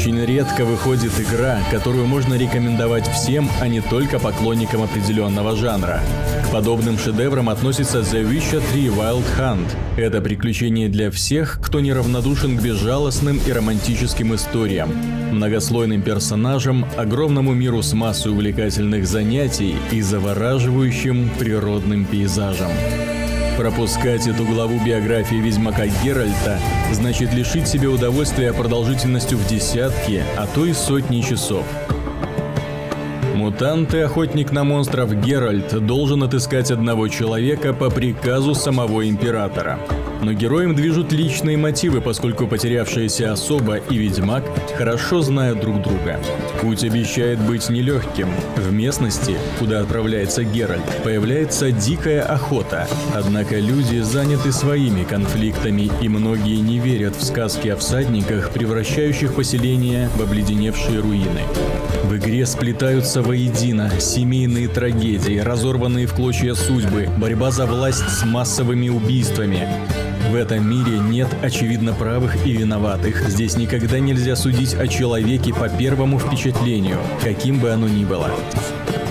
Очень редко выходит игра, которую можно рекомендовать всем, а не только поклонникам определенного жанра. К подобным шедеврам относится The Witcher 3 Wild Hunt. Это приключение для всех, кто неравнодушен к безжалостным и романтическим историям, многослойным персонажам, огромному миру с массой увлекательных занятий и завораживающим природным пейзажем. Пропускать эту главу биографии Ведьмака Геральта значит лишить себя удовольствия продолжительностью в десятки, а то и сотни часов. Мутант и охотник на монстров Геральт должен отыскать одного человека по приказу самого императора. Но героям движут личные мотивы, поскольку потерявшаяся особа и ведьмак хорошо знают друг друга. Путь обещает быть нелегким. В местности, куда отправляется Геральт, появляется дикая охота. Однако люди заняты своими конфликтами, и многие не верят в сказки о всадниках, превращающих поселения в обледеневшие руины. В игре сплетаются воедино семейные трагедии, разорванные в клочья судьбы, борьба за власть с массовыми убийствами. В этом мире нет очевидно правых и виноватых. Здесь никогда нельзя судить о человеке по первому впечатлению, каким бы оно ни было.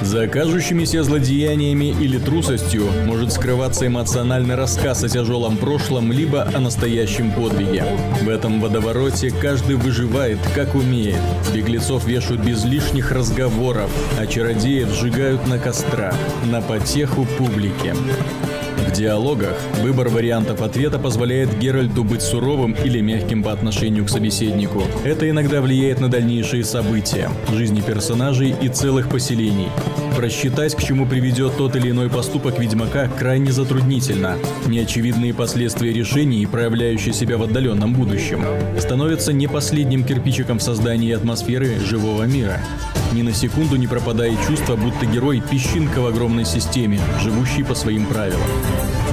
За кажущимися злодеяниями или трусостью может скрываться эмоциональный рассказ о тяжелом прошлом, либо о настоящем подвиге. В этом водовороте каждый выживает, как умеет. Беглецов вешают без лишних разговоров, а чародеев сжигают на кострах, на потеху публики. В диалогах выбор вариантов ответа позволяет Геральду быть суровым или мягким по отношению к собеседнику. Это иногда влияет на дальнейшие события, жизни персонажей и целых поселений. Просчитать, к чему приведет тот или иной поступок Ведьмака, крайне затруднительно. Неочевидные последствия решений, проявляющие себя в отдаленном будущем, становятся не последним кирпичиком в создании атмосферы живого мира. Ни на секунду не пропадает чувство, будто герой – песчинка в огромной системе, живущий по своим правилам.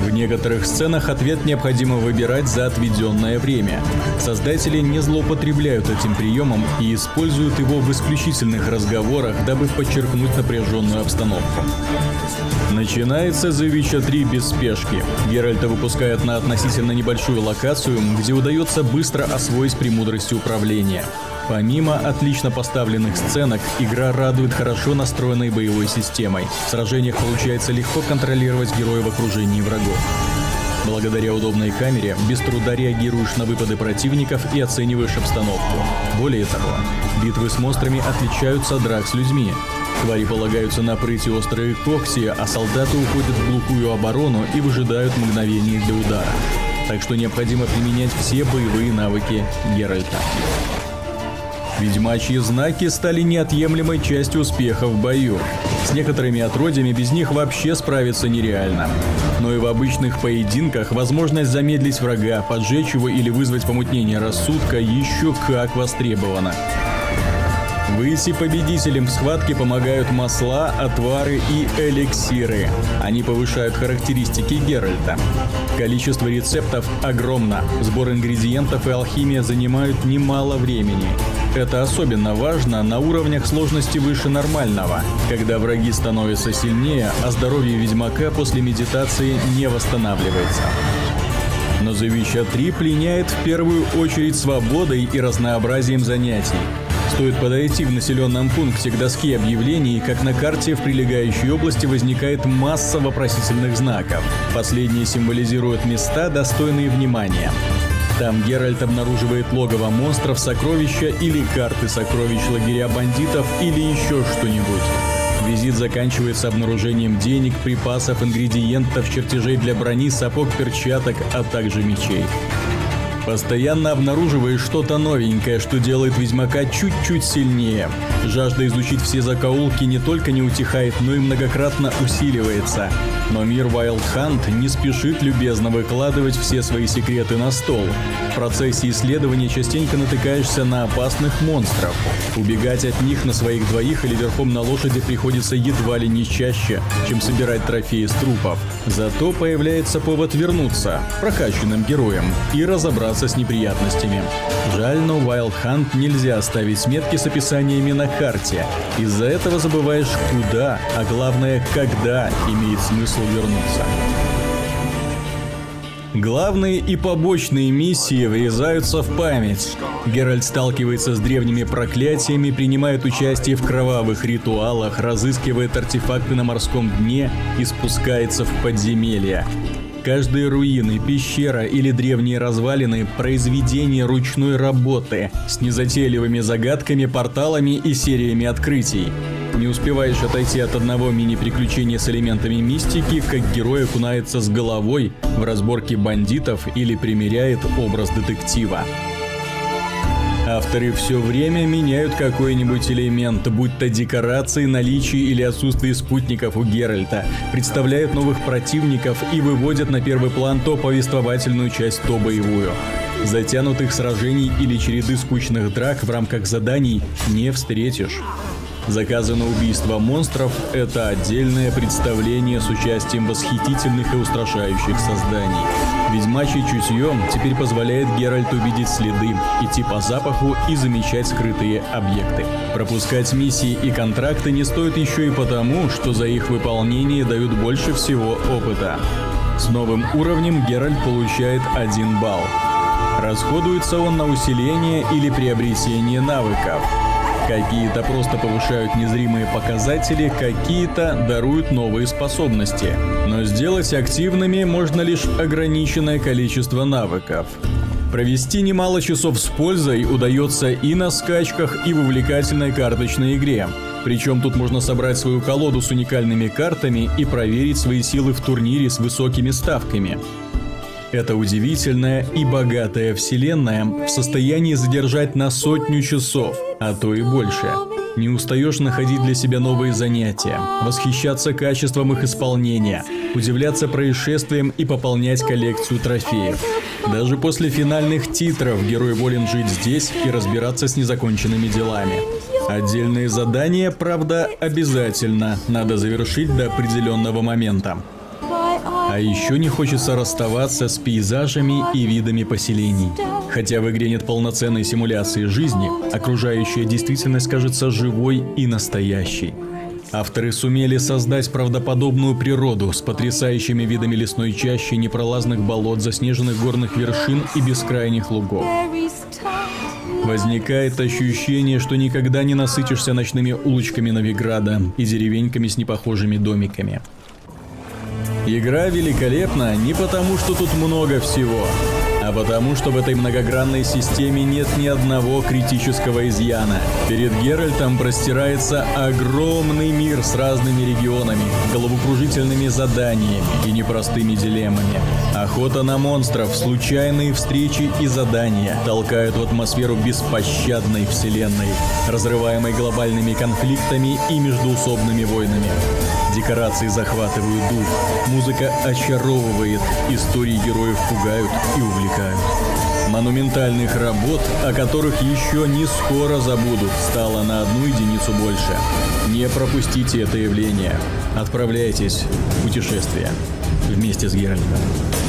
В некоторых сценах ответ необходимо выбирать за отведенное время. Создатели не злоупотребляют этим приемом и используют его в исключительных разговорах, дабы подчеркнуть напряженную обстановку. Начинается Witcher 3 без спешки. Геральта выпускают на относительно небольшую локацию, где удается быстро освоить премудрости управления. Помимо отлично поставленных сценок, игра радует хорошо настроенной боевой системой. В сражениях получается легко контролировать героя в окружении врагов. Благодаря удобной камере без труда реагируешь на выпады противников и оцениваешь обстановку. Более того, битвы с монстрами отличаются от драк с людьми. Твари полагаются на прыть и острые когти, а солдаты уходят в глухую оборону и выжидают мгновение для удара. Так что необходимо применять все боевые навыки Геральта. Ведьмачьи знаки стали неотъемлемой частью успеха в бою. С некоторыми отродьями без них вообще справиться нереально. Но и в обычных поединках возможность замедлить врага, поджечь его или вызвать помутнение рассудка еще как востребована. Выйти победителем в схватке помогают масла, отвары и эликсиры. Они повышают характеристики Геральта. Количество рецептов огромно. Сбор ингредиентов и алхимия занимают немало времени. Это особенно важно на уровнях сложности выше нормального, когда враги становятся сильнее, а здоровье ведьмака после медитации не восстанавливается. Но Witcher 3 пленяет в первую очередь свободой и разнообразием занятий. Стоит подойти в населенном пункте к доске объявлений, как на карте в прилегающей области возникает масса вопросительных знаков. Последние символизируют места, достойные внимания. Там Геральт обнаруживает логово монстров, сокровища или карты сокровищ лагеря бандитов или еще что-нибудь. Визит заканчивается обнаружением денег, припасов, ингредиентов, чертежей для брони, сапог, перчаток, а также мечей. Постоянно обнаруживаешь что-то новенькое, что делает Ведьмака чуть-чуть сильнее. Жажда изучить все закоулки не только не утихает, но и многократно усиливается. Но мир Wild Hunt не спешит любезно выкладывать все свои секреты на стол. В процессе исследования частенько натыкаешься на опасных монстров. Убегать от них на своих двоих или верхом на лошади приходится едва ли не чаще, чем собирать трофеи с трупов. Зато появляется повод вернуться, прокачанным героем, и разобраться с неприятностями. Жаль, но Wild Hunt нельзя оставить метки с описаниями на карте. Из-за этого забываешь куда, а главное когда имеет смысл вернуться. Главные и побочные миссии врезаются в память. Геральт сталкивается с древними проклятиями, принимает участие в кровавых ритуалах, разыскивает артефакты на морском дне и спускается в подземелья. Каждые руины, пещера или древние развалины – произведение ручной работы с незатейливыми загадками, порталами и сериями открытий. Не успеваешь отойти от одного мини-приключения с элементами мистики, как герой окунается с головой в разборки бандитов или примеряет образ детектива. Авторы все время меняют какой-нибудь элемент, будь то декорации, наличие или отсутствие спутников у Геральта, представляют новых противников и выводят на первый план то повествовательную часть, то боевую. Затянутых сражений или череды скучных драк в рамках заданий не встретишь. Заказы на убийство монстров – это отдельное представление с участием восхитительных и устрашающих созданий. Ведьмачий чутье теперь позволяет Геральту видеть следы, идти по запаху и замечать скрытые объекты. Пропускать миссии и контракты не стоит еще и потому, что за их выполнение дают больше всего опыта. С новым уровнем Геральт получает 1 балл. Расходуется он на усиление или приобретение навыков. Какие-то просто повышают незримые показатели, какие-то даруют новые способности. Но сделать активными можно лишь ограниченное количество навыков. Провести немало часов с пользой удается и на скачках, и в увлекательной карточной игре. Причем тут можно собрать свою колоду с уникальными картами и проверить свои силы в турнире с высокими ставками. Это удивительная и богатая вселенная в состоянии задержать на сотню часов, а то и больше. Не устаешь находить для себя новые занятия, восхищаться качеством их исполнения, удивляться происшествиям и пополнять коллекцию трофеев. Даже после финальных титров герой волен жить здесь и разбираться с незаконченными делами. Отдельные задания, правда, обязательно надо завершить до определенного момента. А еще не хочется расставаться с пейзажами и видами поселений. Хотя в игре нет полноценной симуляции жизни, окружающая действительность кажется живой и настоящей. Авторы сумели создать правдоподобную природу с потрясающими видами лесной чащи, непролазных болот, заснеженных горных вершин и бескрайних лугов. Возникает ощущение, что никогда не насытишься ночными улочками Новиграда и деревеньками с непохожими домиками. Игра великолепна не потому, что тут много всего, а потому что в этой многогранной системе нет ни одного критического изъяна. Перед Геральтом простирается огромный мир с разными регионами, головокружительными заданиями и непростыми дилеммами. Охота на монстров, случайные встречи и задания толкают в атмосферу беспощадной вселенной, разрываемой глобальными конфликтами и междуусобными войнами. Декорации захватывают дух, музыка очаровывает, истории героев пугают и увлекают. Монументальных работ, о которых еще не скоро забудут, стало на одну единицу больше. Не пропустите это явление. Отправляйтесь в путешествие вместе с Геральтом.